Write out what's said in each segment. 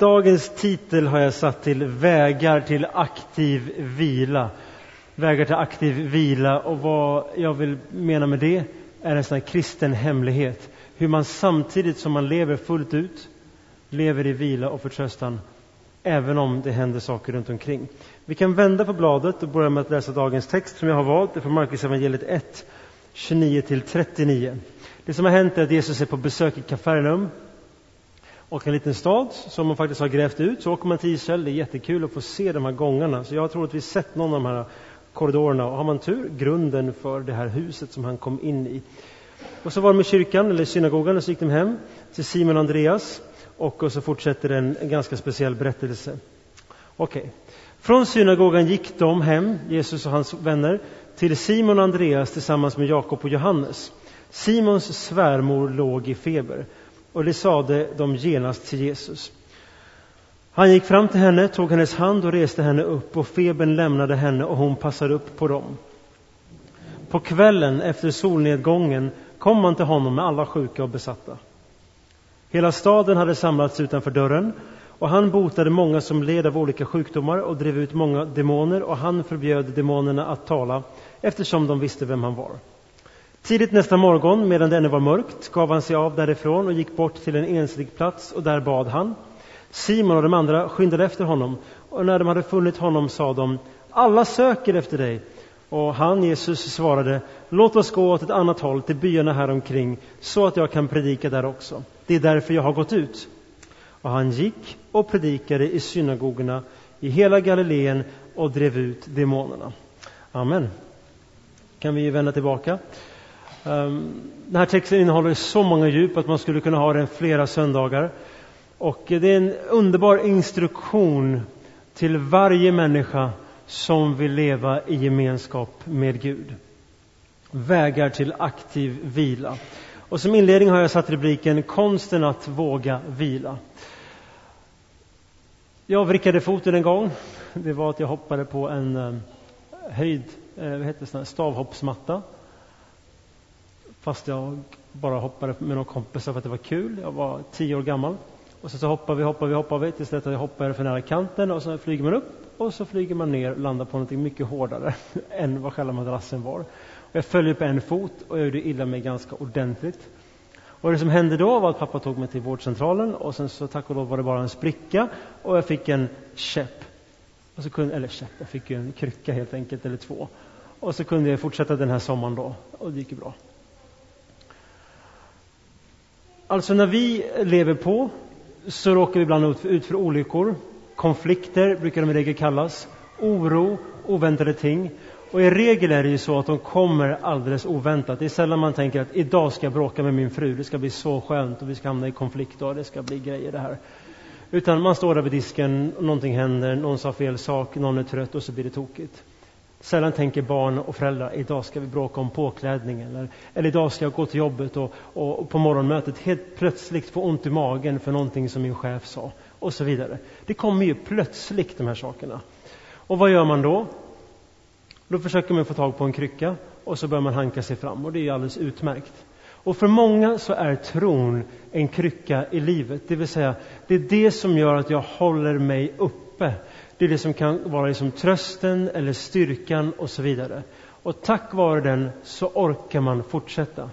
Dagens titel har jag satt till Vägar till aktiv vila. Vägar till aktiv vila och vad jag vill mena med det är en sån här kristen hemlighet. Hur man samtidigt som man lever fullt ut lever i vila och förtröstan även om det händer saker runt omkring. Vi kan vända på bladet och börja med att läsa dagens text som jag har valt. Det är från Markus evangeliet 1, 29-39. Det som har hänt är att Jesus är på besök i Kafarnaum och en liten stad som man faktiskt har grävt ut. Så åker man till Israel, det är jättekul att få se de här gångarna. Så jag har troligtvis sett någon av de här korridorerna och har man tur, grunden för det här huset som han kom in i. Och så var de i kyrkan, eller synagogan, och så gick de hem till Simon och Andreas och så fortsätter en, en ganska speciell berättelse. Okej. Okay. Från synagogan gick de hem, Jesus och hans vänner, till Simon och Andreas tillsammans med Jakob och Johannes. Simons svärmor låg i feber och det sade de genast till Jesus. Han gick fram till henne, tog hennes hand och reste henne upp och febern lämnade henne och hon passade upp på dem. På kvällen efter solnedgången kom man till honom med alla sjuka och besatta. Hela staden hade samlats utanför dörren och han botade många som led av olika sjukdomar och drev ut många demoner och han förbjöd demonerna att tala eftersom de visste vem han var. Tidigt nästa morgon, medan det ännu var mörkt, gav han sig av därifrån och gick bort till en enslig plats och där bad han. Simon och de andra skyndade efter honom och när de hade funnit honom sa de Alla söker efter dig. Och han, Jesus, svarade Låt oss gå åt ett annat håll, till byarna häromkring så att jag kan predika där också. Det är därför jag har gått ut. Och han gick och predikade i synagogorna i hela Galileen och drev ut demonerna. Amen. Kan vi vända tillbaka? Ehm, den här texten innehåller så många djup att man skulle kunna ha den flera söndagar. Och det är en underbar instruktion till varje människa som vill leva i gemenskap med Gud. Vägar till aktiv vila. Och som inledning har jag satt rubriken Konsten att våga vila. Jag vrickade foten en gång. Det var att jag hoppade på en ehm, höjd, eh, vad heter det, stavhoppsmatta. Fast jag bara hoppade med några kompisar för att det var kul. Jag var tio år gammal. Och så, så hoppar vi, hoppar vi, hoppar vi tills att jag hoppar för nära kanten och så flyger man upp och så flyger man ner och landar på något mycket hårdare än vad själva madrassen var. Och jag följde på en fot och jag gjorde illa mig ganska ordentligt. Och det som hände då var att pappa tog mig till vårdcentralen och sen så tack och lov var det bara en spricka och jag fick en käpp. Och så kunde, eller käpp, jag fick ju en krycka helt enkelt, eller två. Och så kunde jag fortsätta den här sommaren då och det gick ju bra. Alltså när vi lever på så råkar vi ibland ut för olyckor. Konflikter brukar de i regel kallas. Oro, oväntade ting. Och i regel är det ju så att de kommer alldeles oväntat. Det är sällan man tänker att idag ska jag bråka med min fru, det ska bli så skönt och vi ska hamna i konflikt och det ska bli grejer det här. Utan man står där vid disken, någonting händer, någon sa fel sak, någon är trött och så blir det tokigt. Sällan tänker barn och föräldrar, idag ska vi bråka om påklädning Eller, eller idag ska jag gå till jobbet och, och, på morgonmötet helt plötsligt få ont i magen för någonting som min chef sa. Och så vidare. Det kommer ju plötsligt de här sakerna. Och vad gör man då? Då försöker man få tag på en krycka och så börjar man hanka sig fram och det är ju alldeles utmärkt. Och för många så är tron en krycka i livet, det vill säga det är det som gör att jag håller mig uppe det är det som kan vara liksom trösten eller styrkan och så vidare. Och tack vare den så orkar man fortsätta.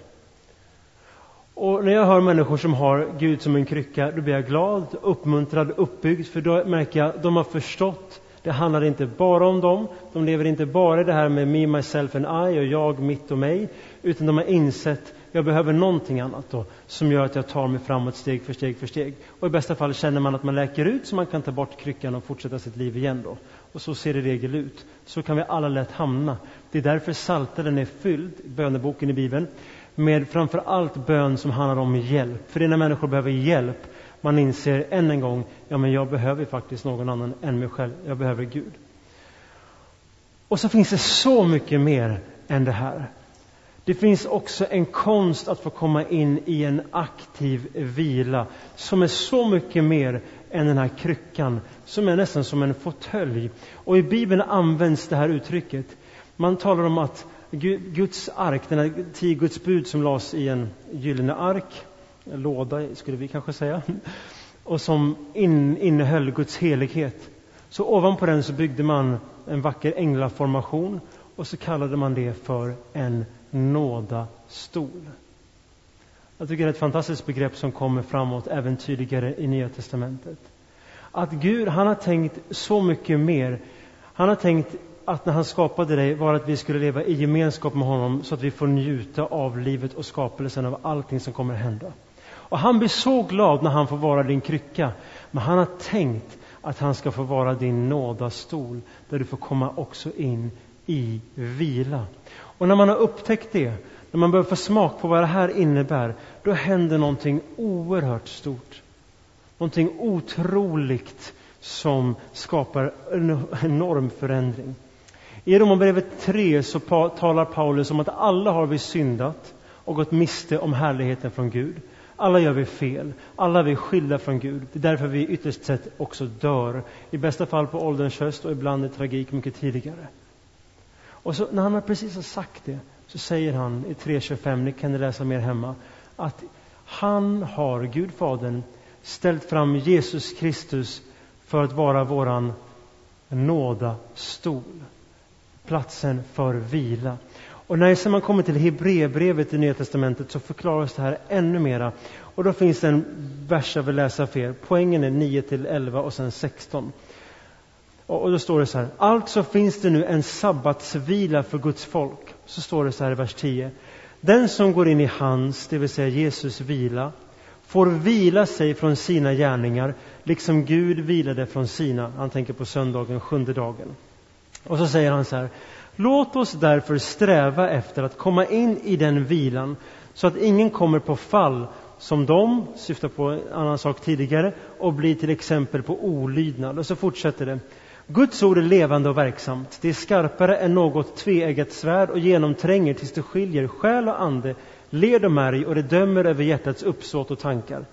Och när jag hör människor som har Gud som en krycka, då blir jag glad, uppmuntrad, uppbyggd, för då märker jag att de har förstått. Det handlar inte bara om dem, de lever inte bara i det här med me, myself and I och jag, mitt och mig, utan de har insett jag behöver någonting annat då, som gör att jag tar mig framåt steg för steg för steg. Och i bästa fall känner man att man läker ut så man kan ta bort kryckan och fortsätta sitt liv igen då. Och så ser det i regel ut. Så kan vi alla lätt hamna. Det är därför Psaltaren är fylld, böneboken i Bibeln, med framför allt bön som handlar om hjälp. För det är när människor behöver hjälp man inser än en gång, ja men jag behöver faktiskt någon annan än mig själv. Jag behöver Gud. Och så finns det så mycket mer än det här. Det finns också en konst att få komma in i en aktiv vila som är så mycket mer än den här kryckan, som är nästan som en fåtölj. Och i Bibeln används det här uttrycket. Man talar om att Guds ark, den här tio Guds bud som lades i en gyllene ark, en låda skulle vi kanske säga. och som in, innehöll Guds helighet. Så ovanpå den så byggde man en vacker änglaformation och så kallade man det för en nådastol. Jag tycker det är ett fantastiskt begrepp som kommer framåt även tydligare i Nya Testamentet. Att Gud, han har tänkt så mycket mer. Han har tänkt att när han skapade dig var att vi skulle leva i gemenskap med honom så att vi får njuta av livet och skapelsen av allting som kommer att hända. Och han blir så glad när han får vara din krycka. Men han har tänkt att han ska få vara din nådastol där du får komma också in i vila. Och när man har upptäckt det, när man börjar få smak på vad det här innebär, då händer någonting oerhört stort. Någonting otroligt som skapar en enorm förändring. I Romarbrevet 3 så talar Paulus om att alla har vi syndat och gått miste om härligheten från Gud. Alla gör vi fel. Alla är vi skilda från Gud. Det är därför vi ytterst sett också dör. I bästa fall på ålderns höst och ibland i tragik mycket tidigare. Och så när han precis har sagt det så säger han i 3.25, ni kan läsa mer hemma, att han har, Gud Fadern, ställt fram Jesus Kristus för att vara våran nådastol. Platsen för vila. Och när man kommer till Hebreerbrevet i Nya Testamentet så förklaras det här ännu mera. Och då finns det en vers jag vill läsa för er. Poängen är 9 till 11 och sen 16. Och då står det så här. Alltså finns det nu en sabbatsvila för Guds folk. Så står det så här i vers 10. Den som går in i hans, det vill säga Jesus vila, får vila sig från sina gärningar, liksom Gud vilade från sina. Han tänker på söndagen, sjunde dagen. Och så säger han så här. Låt oss därför sträva efter att komma in i den vilan så att ingen kommer på fall som de, syftar på en annan sak tidigare, och blir till exempel på olydnad. Och så fortsätter det. Guds ord är levande och verksamt. Det är skarpare än något tveeggat svärd och genomtränger tills det skiljer själ och ande, led och märg och det dömer över hjärtats uppsåt och tankar.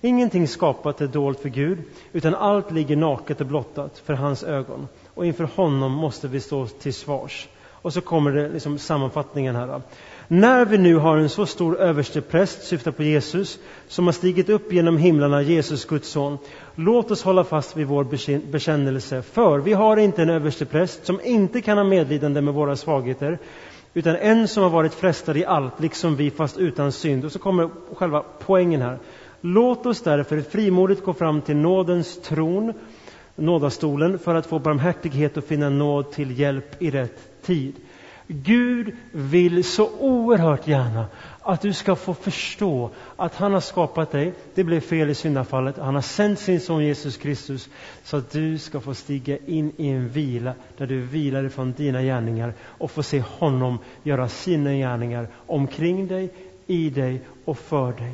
Ingenting skapat är dolt för Gud, utan allt ligger naket och blottat för hans ögon och inför honom måste vi stå till svars. Och så kommer det liksom sammanfattningen här. När vi nu har en så stor överstepräst, syftar på Jesus, som har stigit upp genom himlarna, Jesus Guds son. Låt oss hålla fast vid vår bekännelse, för vi har inte en överstepräst som inte kan ha medlidande med våra svagheter, utan en som har varit frestad i allt, liksom vi, fast utan synd. Och så kommer själva poängen här. Låt oss därför frimodigt gå fram till nådens tron nådastolen för att få barmhärtighet och finna nåd till hjälp i rätt tid. Gud vill så oerhört gärna att du ska få förstå att han har skapat dig. Det blev fel i syndafallet. Han har sänt sin son Jesus Kristus så att du ska få stiga in i en vila där du vilar ifrån dina gärningar och få se honom göra sina gärningar omkring dig, i dig och för dig.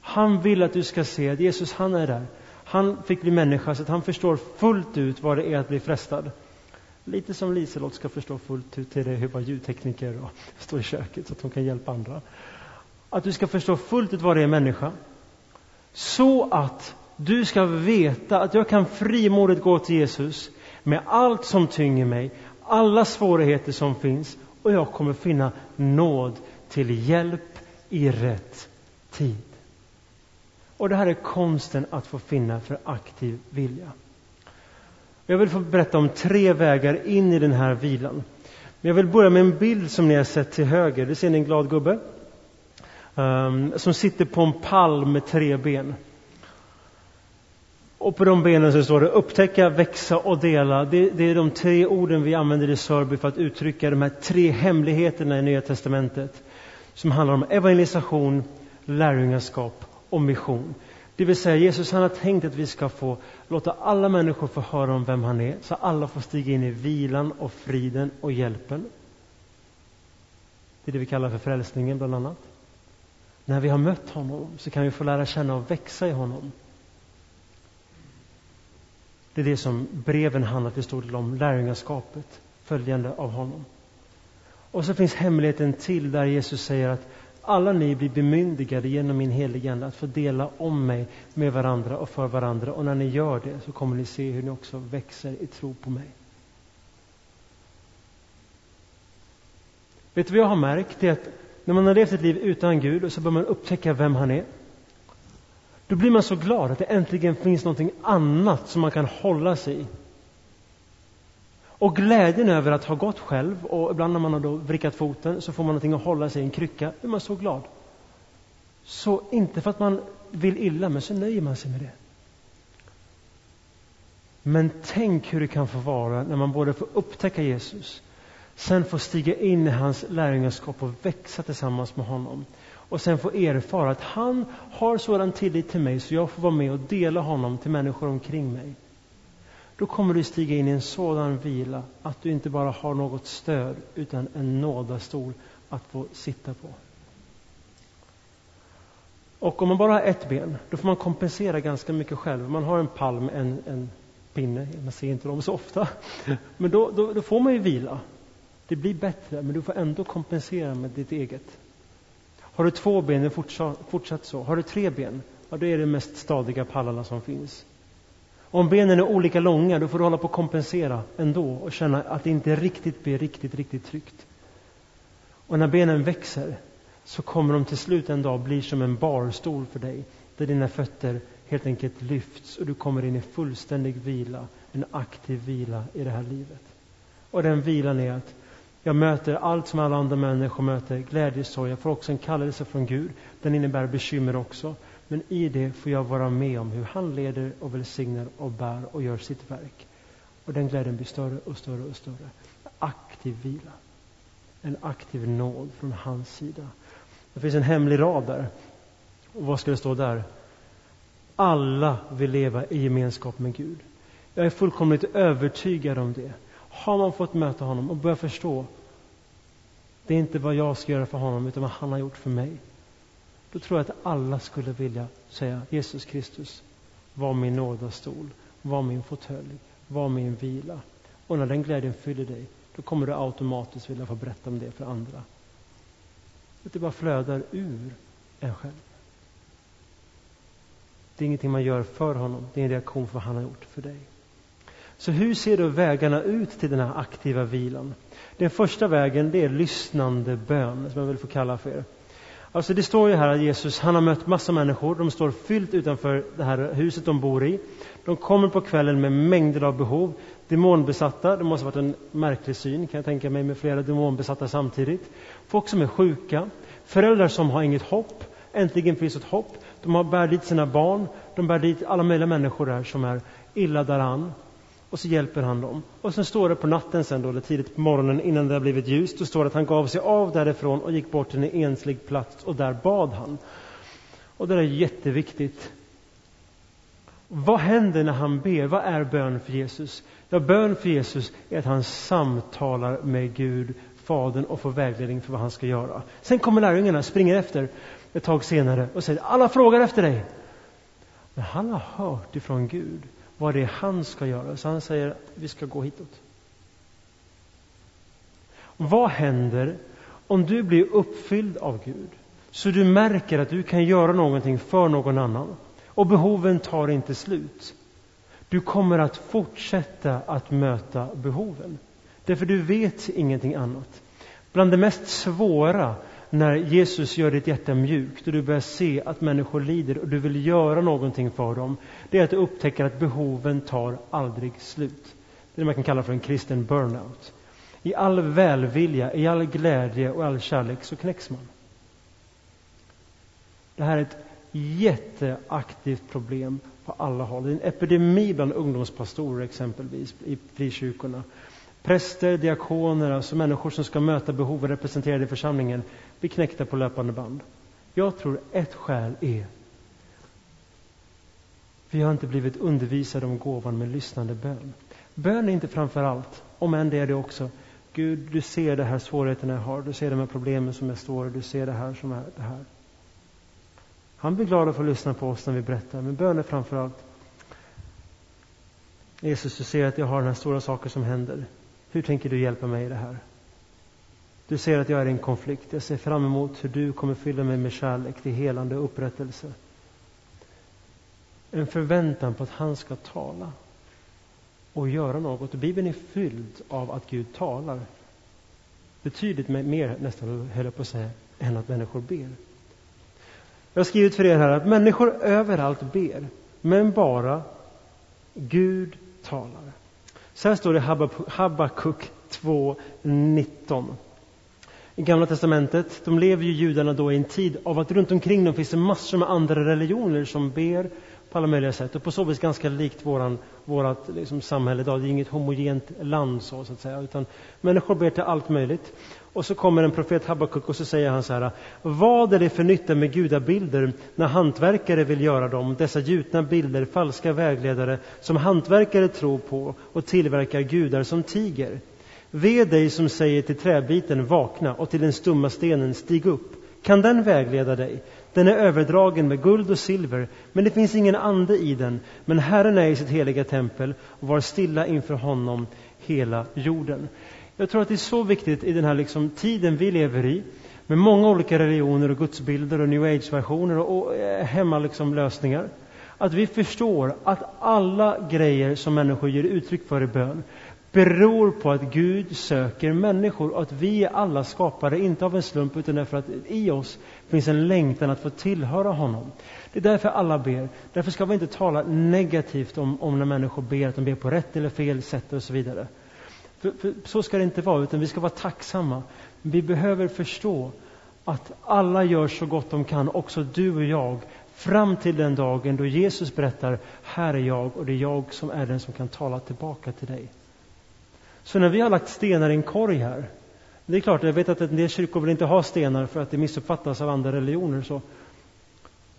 Han vill att du ska se att Jesus, han är där. Han fick bli människa så att han förstår fullt ut vad det är att bli frestad. Lite som Liselott ska förstå fullt ut till det hur vara ljudtekniker och stå i köket så att hon kan hjälpa andra. Att du ska förstå fullt ut vad det är människa. Så att du ska veta att jag kan frimodigt gå till Jesus med allt som tynger mig, alla svårigheter som finns och jag kommer finna nåd till hjälp i rätt tid. Och det här är konsten att få finna för aktiv vilja. Jag vill få berätta om tre vägar in i den här vilan. Men jag vill börja med en bild som ni har sett till höger. Det ser ni en glad gubbe um, som sitter på en pall med tre ben. Och på de benen så står det upptäcka, växa och dela. Det, det är de tre orden vi använder i Sörby för att uttrycka de här tre hemligheterna i Nya Testamentet som handlar om evangelisation, lärjungaskap och mission. Det vill säga Jesus han har tänkt att vi ska få låta alla människor få höra om vem han är, så alla får stiga in i vilan och friden och hjälpen. Det är det vi kallar för frälsningen bland annat. När vi har mött honom så kan vi få lära känna och växa i honom. Det är det som breven handlar till stor del om, lärjungaskapet, följande av honom. Och så finns hemligheten till där Jesus säger att alla ni blir bemyndigade genom min helige Ande att få dela om mig med varandra och för varandra. Och när ni gör det så kommer ni se hur ni också växer i tro på mig. Vet du vad jag har märkt? Det är att när man har levt ett liv utan Gud och så börjar man upptäcka vem han är. Då blir man så glad att det äntligen finns någonting annat som man kan hålla sig i. Och glädjen över att ha gått själv och ibland när man har då vrickat foten så får man någonting att hålla sig i en krycka. Då är man så glad. Så inte för att man vill illa, men så nöjer man sig med det. Men tänk hur det kan få vara när man både får upptäcka Jesus, sen får stiga in i hans lärjungaskap och växa tillsammans med honom. Och sen få erfara att han har sådan tillit till mig så jag får vara med och dela honom till människor omkring mig. Då kommer du stiga in i en sådan vila att du inte bara har något stöd utan en nådastol att få sitta på. Och om man bara har ett ben, då får man kompensera ganska mycket själv. Man har en palm, en, en pinne, man ser inte dem så ofta. Men då, då, då, får man ju vila. Det blir bättre, men du får ändå kompensera med ditt eget. Har du två ben, är fortsatt, fortsatt så. Har du tre ben, ja, då är det mest stadiga pallarna som finns. Om benen är olika långa, då får du hålla på att kompensera ändå och känna att det inte riktigt blir riktigt, riktigt tryggt. Och när benen växer så kommer de till slut en dag bli som en barstol för dig, där dina fötter helt enkelt lyfts och du kommer in i fullständig vila, en aktiv vila i det här livet. Och den vilan är att jag möter allt som alla andra människor möter, glädje, sorg. Jag får också en kallelse från Gud. Den innebär bekymmer också. Men i det får jag vara med om hur han leder och välsignar och bär och gör sitt verk. Och den glädjen blir större och större och större. Aktiv vila. En aktiv nåd från hans sida. Det finns en hemlig rad där. Och vad ska det stå där? Alla vill leva i gemenskap med Gud. Jag är fullkomligt övertygad om det. Har man fått möta honom och börjat förstå det är inte vad jag ska göra för honom utan vad han har gjort för mig. Då tror jag att alla skulle vilja säga Jesus Kristus, var min nådastol, var min fåtölj, var min vila. Och när den glädjen fyller dig, då kommer du automatiskt vilja få berätta om det för andra. Att det bara flödar ur en själv. Det är ingenting man gör för honom, det är en reaktion för vad han har gjort för dig. Så hur ser då vägarna ut till den här aktiva vilan? Den första vägen det är lyssnande bön, som jag vill få kalla för er. Alltså det står ju här att Jesus han har mött massa människor. De står fyllt utanför det här huset de bor i. De kommer på kvällen med mängder av behov. Demonbesatta, det måste ha varit en märklig syn kan jag tänka mig med flera demonbesatta samtidigt. Folk som är sjuka. Föräldrar som har inget hopp. Äntligen finns ett hopp. De har bär dit sina barn. De bär dit alla möjliga människor där som är illa däran. Och så hjälper han dem. Och sen står det på natten sen då, eller tidigt på morgonen innan det har blivit ljust, då står det att han gav sig av därifrån och gick bort till en enslig plats och där bad han. Och det där är jätteviktigt. Vad händer när han ber? Vad är bön för Jesus? Ja, bön för Jesus är att han samtalar med Gud, Fadern och får vägledning för vad han ska göra. Sen kommer lärjungarna, springer efter ett tag senare och säger alla frågar efter dig. Men han har hört ifrån Gud vad det är han ska göra. Så han säger, vi ska gå hitåt. Vad händer om du blir uppfylld av Gud? Så du märker att du kan göra någonting för någon annan. Och behoven tar inte slut. Du kommer att fortsätta att möta behoven. Därför du vet ingenting annat. Bland det mest svåra när Jesus gör ditt hjärta mjukt och du börjar se att människor lider och du vill göra någonting för dem, det är att du upptäcker att behoven tar aldrig slut. Det är det man kan kalla för en kristen burnout. I all välvilja, i all glädje och all kärlek så knäcks man. Det här är ett jätteaktivt problem på alla håll. Det är en epidemi bland ungdomspastorer exempelvis i frikyrkorna. Präster, diakoner, alltså människor som ska möta behoven representerade i församlingen, blir knäckta på löpande band. Jag tror ett skäl är vi har inte blivit undervisade om gåvan med lyssnande bön. Bön är inte framför allt, om än det är det också, Gud, du ser de här svårigheterna jag har, du ser de här problemen som jag står i, du ser det här som är det här. Han blir glad att få lyssna på oss när vi berättar, men bön är framför allt Jesus, du ser att jag har den här stora saker som händer. Hur tänker du hjälpa mig i det här? Du ser att jag är i en konflikt. Jag ser fram emot hur du kommer fylla mig med kärlek till helande och upprättelse. En förväntan på att han ska tala och göra något. Bibeln är fylld av att Gud talar. Betydligt mer nästan, höll jag på att säga, än att människor ber. Jag har skrivit för er här att människor överallt ber, men bara Gud talar. Så här står det i Habakuk 2.19. I Gamla Testamentet, de lever ju judarna då i en tid av att runt omkring dem finns det massor med andra religioner som ber på alla möjliga sätt och på så vis ganska likt våran, vårat liksom, samhälle idag. Det är inget homogent land så, så att säga, utan människor ber till allt möjligt. Och så kommer en profet Habakuk och så säger han så här. Vad är det för nytta med gudabilder när hantverkare vill göra dem, dessa gjutna bilder, falska vägledare som hantverkare tror på och tillverkar gudar som tiger? Ve dig som säger till träbiten vakna och till den stumma stenen stig upp. Kan den vägleda dig? Den är överdragen med guld och silver, men det finns ingen ande i den. Men Herren är i sitt heliga tempel och var stilla inför honom hela jorden. Jag tror att det är så viktigt i den här liksom tiden vi lever i, med många olika religioner och gudsbilder och new age-versioner och, och eh, hemma hemmalösningar, lösningar. att vi förstår att alla grejer som människor ger uttryck för i bön beror på att Gud söker människor och att vi är alla skapade, inte av en slump, utan därför att i oss finns en längtan att få tillhöra honom. Det är därför alla ber. Därför ska vi inte tala negativt om, om när människor ber, att de ber på rätt eller fel sätt och så vidare. För, för så ska det inte vara, utan vi ska vara tacksamma. Vi behöver förstå att alla gör så gott de kan, också du och jag, fram till den dagen då Jesus berättar, här är jag och det är jag som är den som kan tala tillbaka till dig. Så när vi har lagt stenar i en korg här, det är klart, jag vet att en del kyrkor vill inte ha stenar för att det missuppfattas av andra religioner. Så.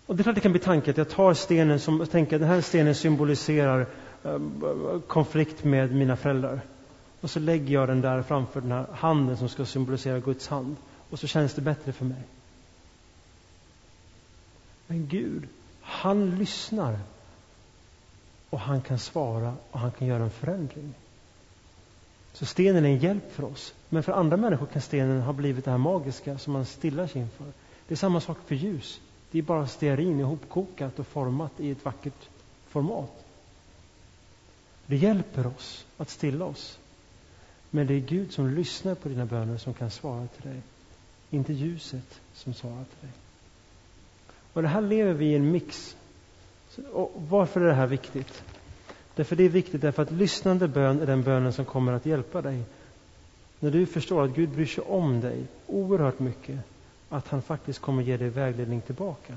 Och det är klart det kan bli tanken att jag tar stenen som, tänker att den här stenen symboliserar ehm, konflikt med mina föräldrar. Och så lägger jag den där framför den här handen som ska symbolisera Guds hand. Och så känns det bättre för mig. Men Gud, han lyssnar. Och han kan svara och han kan göra en förändring. Så stenen är en hjälp för oss. Men för andra människor kan stenen ha blivit det här magiska som man stillar sig inför. Det är samma sak för ljus. Det är bara stearin ihopkokat och format i ett vackert format. Det hjälper oss att stilla oss. Men det är Gud som lyssnar på dina böner som kan svara till dig. Inte ljuset som svarar till dig. Och det här lever vi i en mix. Och varför är det här viktigt? Därför det är viktigt därför att lyssnande bön är den bönen som kommer att hjälpa dig. När du förstår att Gud bryr sig om dig oerhört mycket, att han faktiskt kommer ge dig vägledning tillbaka.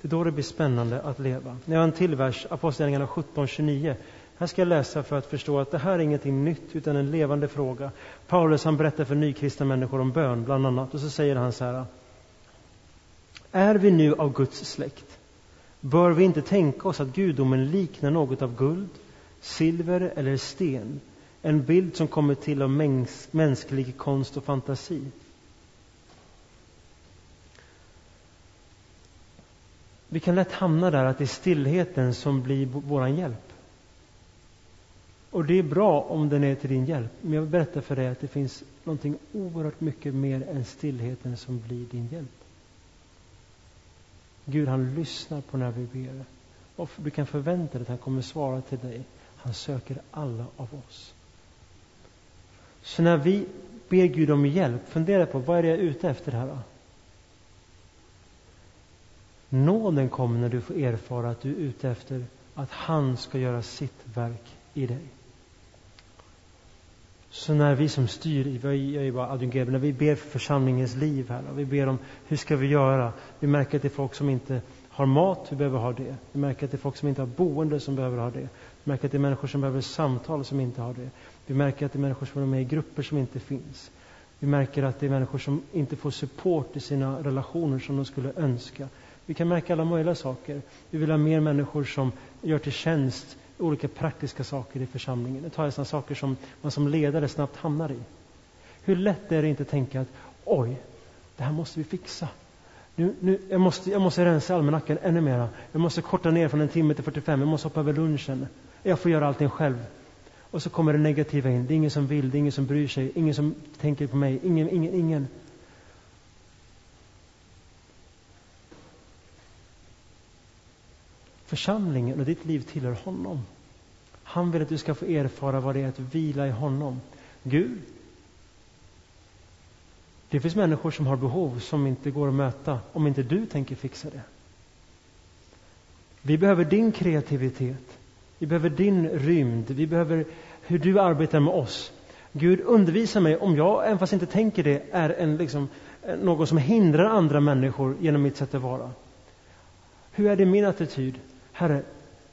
Det är då det blir spännande att leva. Jag har en till vers, Apostlagärningarna 17.29. Här ska jag läsa för att förstå att det här är ingenting nytt utan en levande fråga. Paulus han berättar för nykristna människor om bön bland annat och så säger han så här. Är vi nu av Guds släkt bör vi inte tänka oss att gudomen liknar något av guld, silver eller sten, en bild som kommer till av mäns mänsklig konst och fantasi. Vi kan lätt hamna där att det är stillheten som blir vår hjälp. Och det är bra om den är till din hjälp. Men jag vill berätta för dig att det finns någonting oerhört mycket mer än stillheten som blir din hjälp. Gud han lyssnar på när vi ber. Och du kan förvänta dig att han kommer svara till dig. Han söker alla av oss. Så när vi ber Gud om hjälp, fundera på vad är det jag är ute efter här då? Nåden kommer när du får erfara att du är ute efter att han ska göra sitt verk i dig. Så när vi som styr, jag är bara adjungerad, när vi ber för församlingens liv här, och vi ber om hur ska vi göra? Vi märker att det är folk som inte har mat, vi behöver ha det. Vi märker att det är folk som inte har boende som behöver ha det. Vi märker att det är människor som behöver samtal som inte har det. Vi märker att det är människor som är med i grupper som inte finns. Vi märker att det är människor som inte får support i sina relationer som de skulle önska. Vi kan märka alla möjliga saker. Vi vill ha mer människor som gör till tjänst olika praktiska saker i församlingen. Det tar sådana saker som man som ledare snabbt hamnar i. Hur lätt är det inte att tänka att oj, det här måste vi fixa. Nu, nu, jag, måste, jag måste rensa almanackan ännu mera. Jag måste korta ner från en timme till 45. Jag måste hoppa över lunchen. Jag får göra allting själv. Och så kommer det negativa in. Det är ingen som vill, det är ingen som bryr sig, ingen som tänker på mig. Ingen, ingen, ingen. Församlingen och ditt liv tillhör honom. Han vill att du ska få erfara vad det är att vila i honom. Gud, Det finns människor som har behov som inte går att möta om inte du tänker fixa det. Vi behöver din kreativitet. Vi behöver din rymd. Vi behöver hur du arbetar med oss. Gud, undervisa mig om jag, även fast jag inte tänker det, är en, liksom, eh, någon som hindrar andra människor genom mitt sätt att vara. Hur är det min attityd? Herre,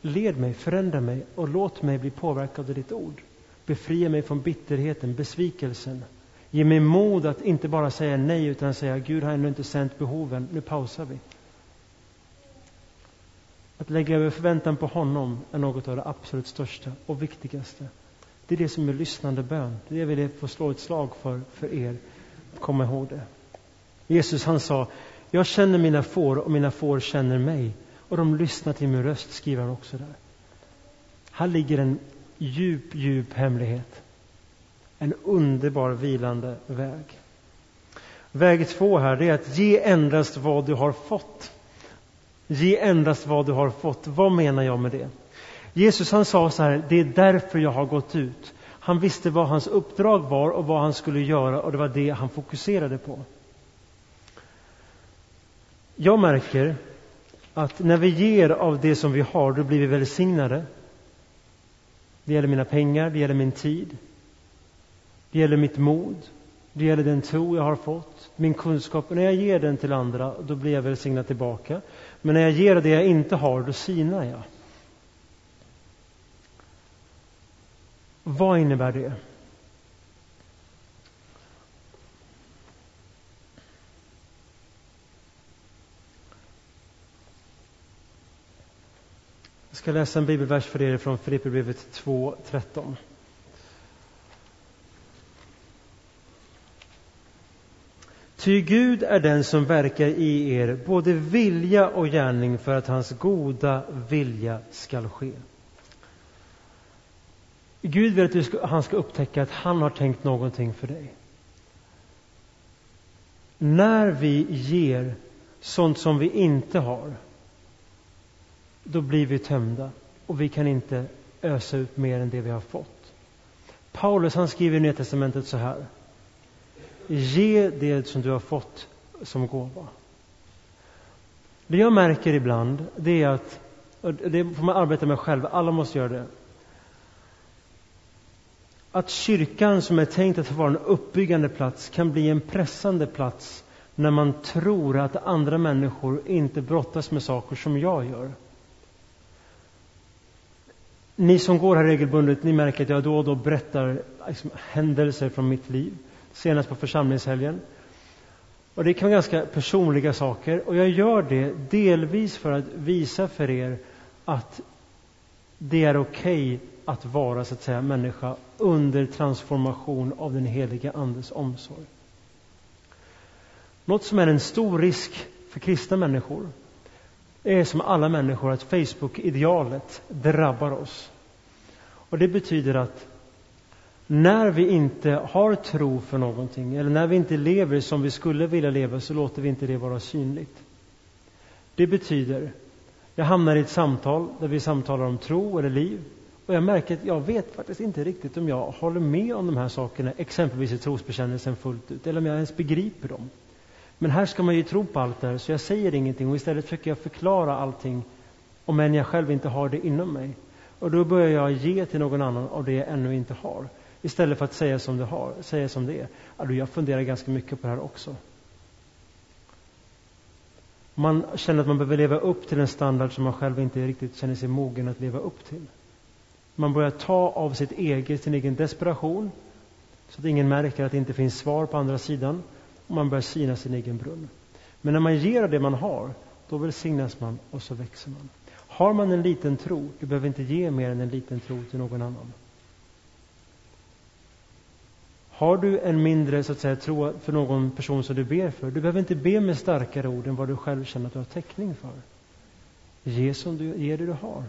led mig, förändra mig och låt mig bli påverkad av ditt ord. Befria mig från bitterheten, besvikelsen. Ge mig mod att inte bara säga nej utan säga Gud har ännu inte sänt behoven, nu pausar vi. Att lägga över förväntan på honom är något av det absolut största och viktigaste. Det är det som är lyssnande bön. Det är det jag vill få slå ett slag för, för er. Kom ihåg det. Jesus han sa, jag känner mina får och mina får känner mig. Och de lyssnar till min röst, skriver han också där. Här ligger en djup, djup hemlighet. En underbar vilande väg. Väg två här, det är att ge endast vad du har fått. Ge endast vad du har fått. Vad menar jag med det? Jesus han sa så här, det är därför jag har gått ut. Han visste vad hans uppdrag var och vad han skulle göra och det var det han fokuserade på. Jag märker att när vi ger av det som vi har, då blir vi välsignade. Det gäller mina pengar, det gäller min tid. Det gäller mitt mod. Det gäller den tro jag har fått, min kunskap. Och när jag ger den till andra, då blir jag välsignad tillbaka. Men när jag ger det jag inte har, då sinar jag. Vad innebär det? Ska läsa en bibelvers för er från Filipperbrevet 2.13. Ty Gud är den som verkar i er både vilja och gärning för att hans goda vilja skall ske. Gud vill att du ska, han ska upptäcka att han har tänkt någonting för dig. När vi ger sånt som vi inte har, då blir vi tömda och vi kan inte ösa ut mer än det vi har fått. Paulus han skriver i Nya Testamentet så här. Ge det som du har fått som gåva. Det jag märker ibland, det är att, det får man arbeta med själv, alla måste göra det. Att kyrkan som är tänkt att vara en uppbyggande plats kan bli en pressande plats när man tror att andra människor inte brottas med saker som jag gör. Ni som går här regelbundet, ni märker att jag då och då berättar liksom, händelser från mitt liv senast på församlingshelgen. Och det kan vara ganska personliga saker och jag gör det delvis för att visa för er att det är okej okay att vara så att säga människa under transformation av den heliga Andes omsorg. Något som är en stor risk för kristna människor är som alla människor att Facebook-idealet drabbar oss. Och det betyder att när vi inte har tro för någonting eller när vi inte lever som vi skulle vilja leva så låter vi inte det vara synligt. Det betyder, jag hamnar i ett samtal där vi samtalar om tro eller liv och jag märker att jag vet faktiskt inte riktigt om jag håller med om de här sakerna, exempelvis i trosbekännelsen fullt ut, eller om jag ens begriper dem. Men här ska man ju tro på allt det här, så jag säger ingenting och istället försöker jag förklara allting, om än jag själv inte har det inom mig. Och då börjar jag ge till någon annan av det jag ännu inte har. Istället för att säga som det, har, säga som det är. Alltså jag funderar ganska mycket på det här också. Man känner att man behöver leva upp till en standard som man själv inte riktigt känner sig mogen att leva upp till. Man börjar ta av sitt eget, sin egen desperation så att ingen märker att det inte finns svar på andra sidan. Och man börjar sina sin egen brunn. Men när man ger det man har, då välsignas man och så växer man. Har man en liten tro, du behöver inte ge mer än en liten tro till någon annan. Har du en mindre så att säga, tro för någon person som du ber för, du behöver inte be med starkare ord än vad du själv känner att du har täckning för. Ge som du ger det du har.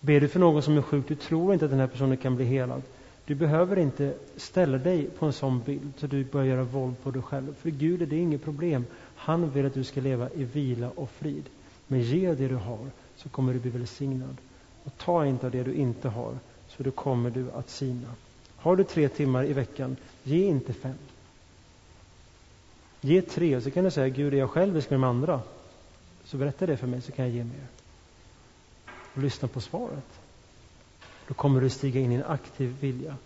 Ber du för någon som är sjuk, du tror inte att den här personen kan bli helad. Du behöver inte ställa dig på en sån bild så du börjar göra våld på dig själv. För Gud är det inget problem. Han vill att du ska leva i vila och frid. Men ge det du har så kommer du bli välsignad. Och ta inte av det du inte har så då kommer du att sina. Har du tre timmar i veckan, ge inte fem. Ge tre och så kan du säga Gud är jag själv med ska de andra? Så berätta det för mig så kan jag ge mer. Och lyssna på svaret. Då kommer du stiga in i en aktiv vilja.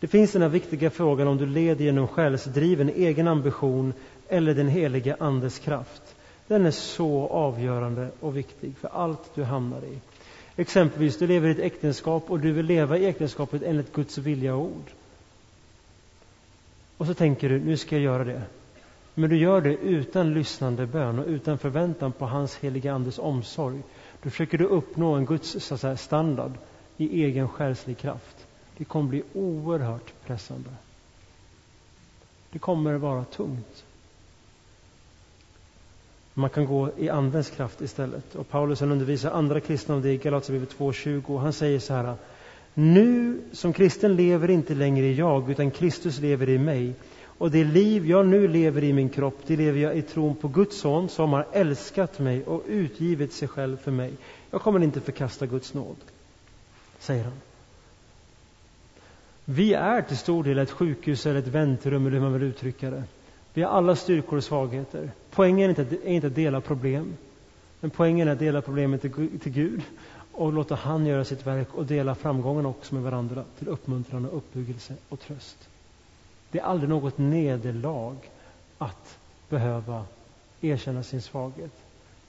Det finns den här viktiga frågan om du leder genom själsdriven egen ambition eller den heliga Andes kraft. Den är så avgörande och viktig för allt du hamnar i. Exempelvis, du lever i ett äktenskap och du vill leva i äktenskapet enligt Guds vilja och ord. Och så tänker du, nu ska jag göra det. Men du gör det utan lyssnande bön och utan förväntan på hans heliga Andes omsorg. Då försöker du uppnå en Guds så säga, standard i egen själslig kraft. Det kommer bli oerhört pressande. Det kommer vara tungt. Man kan gå i Andens kraft istället. Och Paulus han undervisar andra kristna om det i Galaterbrevet 2.20. Han säger så här. Nu som kristen lever inte längre jag, utan Kristus lever i mig. Och det liv jag nu lever i min kropp, det lever jag i tron på Guds son som har älskat mig och utgivit sig själv för mig. Jag kommer inte förkasta Guds nåd, säger han. Vi är till stor del ett sjukhus eller ett väntrum, eller hur man vill uttrycka det. Vi har alla styrkor och svagheter. Poängen är inte, är inte att dela problem. Men poängen är att dela problemet till, till Gud och låta han göra sitt verk och dela framgången också med varandra till uppmuntran och uppbyggelse och tröst. Det är aldrig något nederlag att behöva erkänna sin svaghet.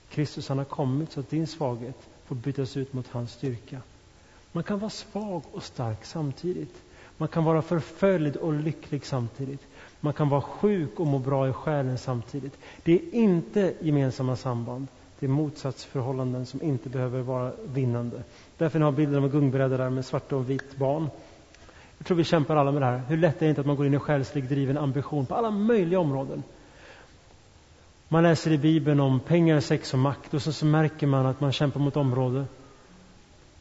Kristus han har kommit så att din svaghet får bytas ut mot hans styrka. Man kan vara svag och stark samtidigt. Man kan vara förföljd och lycklig samtidigt. Man kan vara sjuk och må bra i själen samtidigt. Det är inte gemensamma samband. Det är motsatsförhållanden som inte behöver vara vinnande. Därför har bilden av en gungbräda där med svart och vitt barn. Jag tror vi kämpar alla med det här. Hur lätt är det inte att man går in i själslig driven ambition på alla möjliga områden. Man läser i Bibeln om pengar, sex och makt och så, så märker man att man kämpar mot område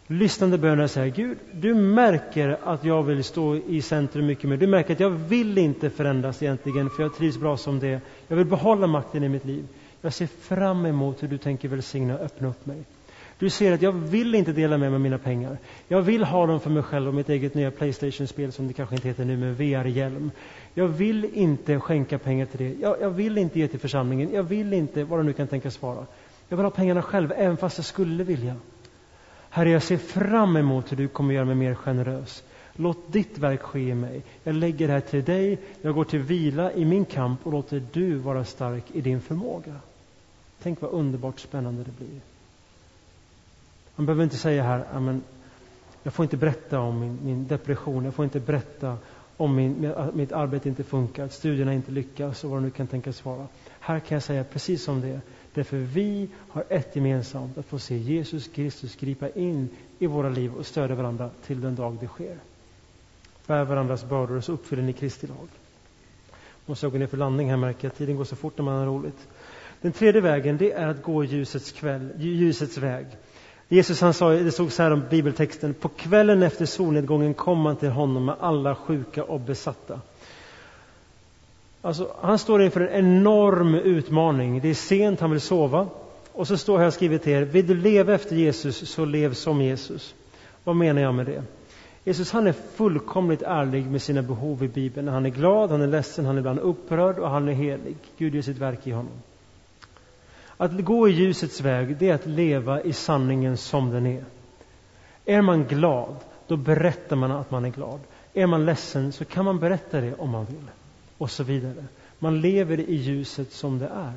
lyssnande böner säger Gud, du märker att jag vill stå i centrum mycket mer. Du märker att jag vill inte förändras egentligen, för jag trivs bra som det Jag vill behålla makten i mitt liv. Jag ser fram emot hur du tänker välsigna och öppna upp mig. Du ser att jag vill inte dela med mig av mina pengar. Jag vill ha dem för mig själv och mitt eget nya Playstation-spel som det kanske inte heter nu med VR-hjälm. Jag vill inte skänka pengar till det. Jag, jag, vill inte ge till församlingen. Jag vill inte, vad du nu kan tänkas vara. Jag vill ha pengarna själv, även fast jag skulle vilja. Herre, jag ser fram emot hur du kommer göra mig mer generös. Låt ditt verk ske i mig. Jag lägger det här till dig. Jag går till vila i min kamp och låter du vara stark i din förmåga. Tänk vad underbart spännande det blir. Man behöver inte säga här, amen, jag får inte berätta om min, min depression, jag får inte berätta om min, mitt arbete inte funkar, att studierna inte lyckas och vad det nu kan tänkas vara. Här kan jag säga precis som det är. Därför vi har ett gemensamt, att få se Jesus Kristus gripa in i våra liv och stödja varandra till den dag det sker. Bär varandras bördor och så uppfyller ni Kristi lag. Måste jag gå ner för landning här märker jag, tiden går så fort när man har roligt. Den tredje vägen, det är att gå ljusets, kväll, ljusets väg. Jesus han sa, det stod så här om bibeltexten, på kvällen efter solnedgången kom man till honom med alla sjuka och besatta. Alltså, han står inför en enorm utmaning. Det är sent, han vill sova. Och så står här skrivet till er, vill du leva efter Jesus så lev som Jesus. Vad menar jag med det? Jesus han är fullkomligt ärlig med sina behov i Bibeln. Han är glad, han är ledsen, han är ibland upprörd och han är helig. Gud gör sitt verk i honom. Att gå i ljusets väg, det är att leva i sanningen som den är. Är man glad, då berättar man att man är glad. Är man ledsen så kan man berätta det om man vill och så vidare. Man lever i ljuset som det är.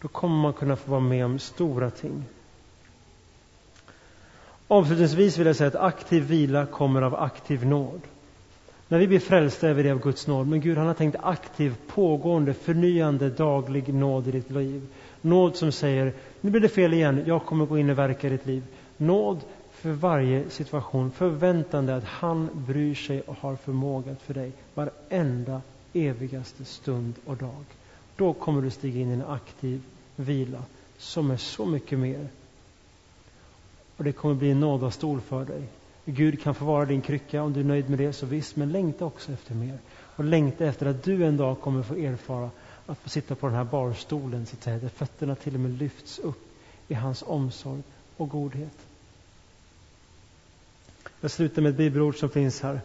Då kommer man kunna få vara med om stora ting. Avslutningsvis vill jag säga att aktiv vila kommer av aktiv nåd. När vi blir frälsta är vi det av Guds nåd, men Gud han har tänkt aktiv, pågående, förnyande, daglig nåd i ditt liv. Nåd som säger, nu blir det fel igen, jag kommer gå in och verka i ditt liv. Nåd för varje situation, förväntande att han bryr sig och har förmåga för dig varenda evigaste stund och dag. Då kommer du stiga in i en aktiv vila som är så mycket mer. Och det kommer bli en nådastol för dig. Gud kan få vara din krycka om du är nöjd med det, så visst, men längta också efter mer. Och längta efter att du en dag kommer få erfara att få sitta på den här barstolen, så att säga, där fötterna till och med lyfts upp i hans omsorg och godhet. Jag slutar med ett bibelord som finns här.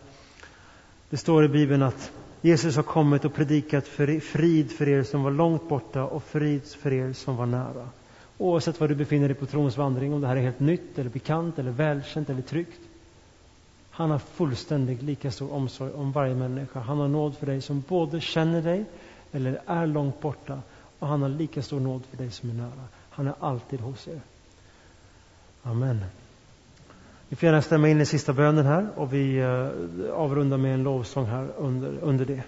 Det står i Bibeln att Jesus har kommit och predikat för frid för er som var långt borta och frid för er som var nära. Oavsett var du befinner dig på trons vandring, om det här är helt nytt eller bekant eller välkänt eller tryggt. Han har fullständig lika stor omsorg om varje människa. Han har nåd för dig som både känner dig eller är långt borta och han har lika stor nåd för dig som är nära. Han är alltid hos er. Amen. Vi får gärna stämma in i sista bönen här och vi eh, avrundar med en lovsång här under, under det.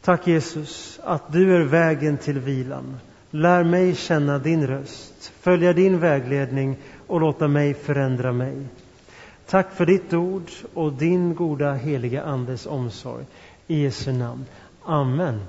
Tack Jesus att du är vägen till vilan. Lär mig känna din röst, följa din vägledning och låta mig förändra mig. Tack för ditt ord och din goda heliga Andes omsorg. I Jesu namn. Amen.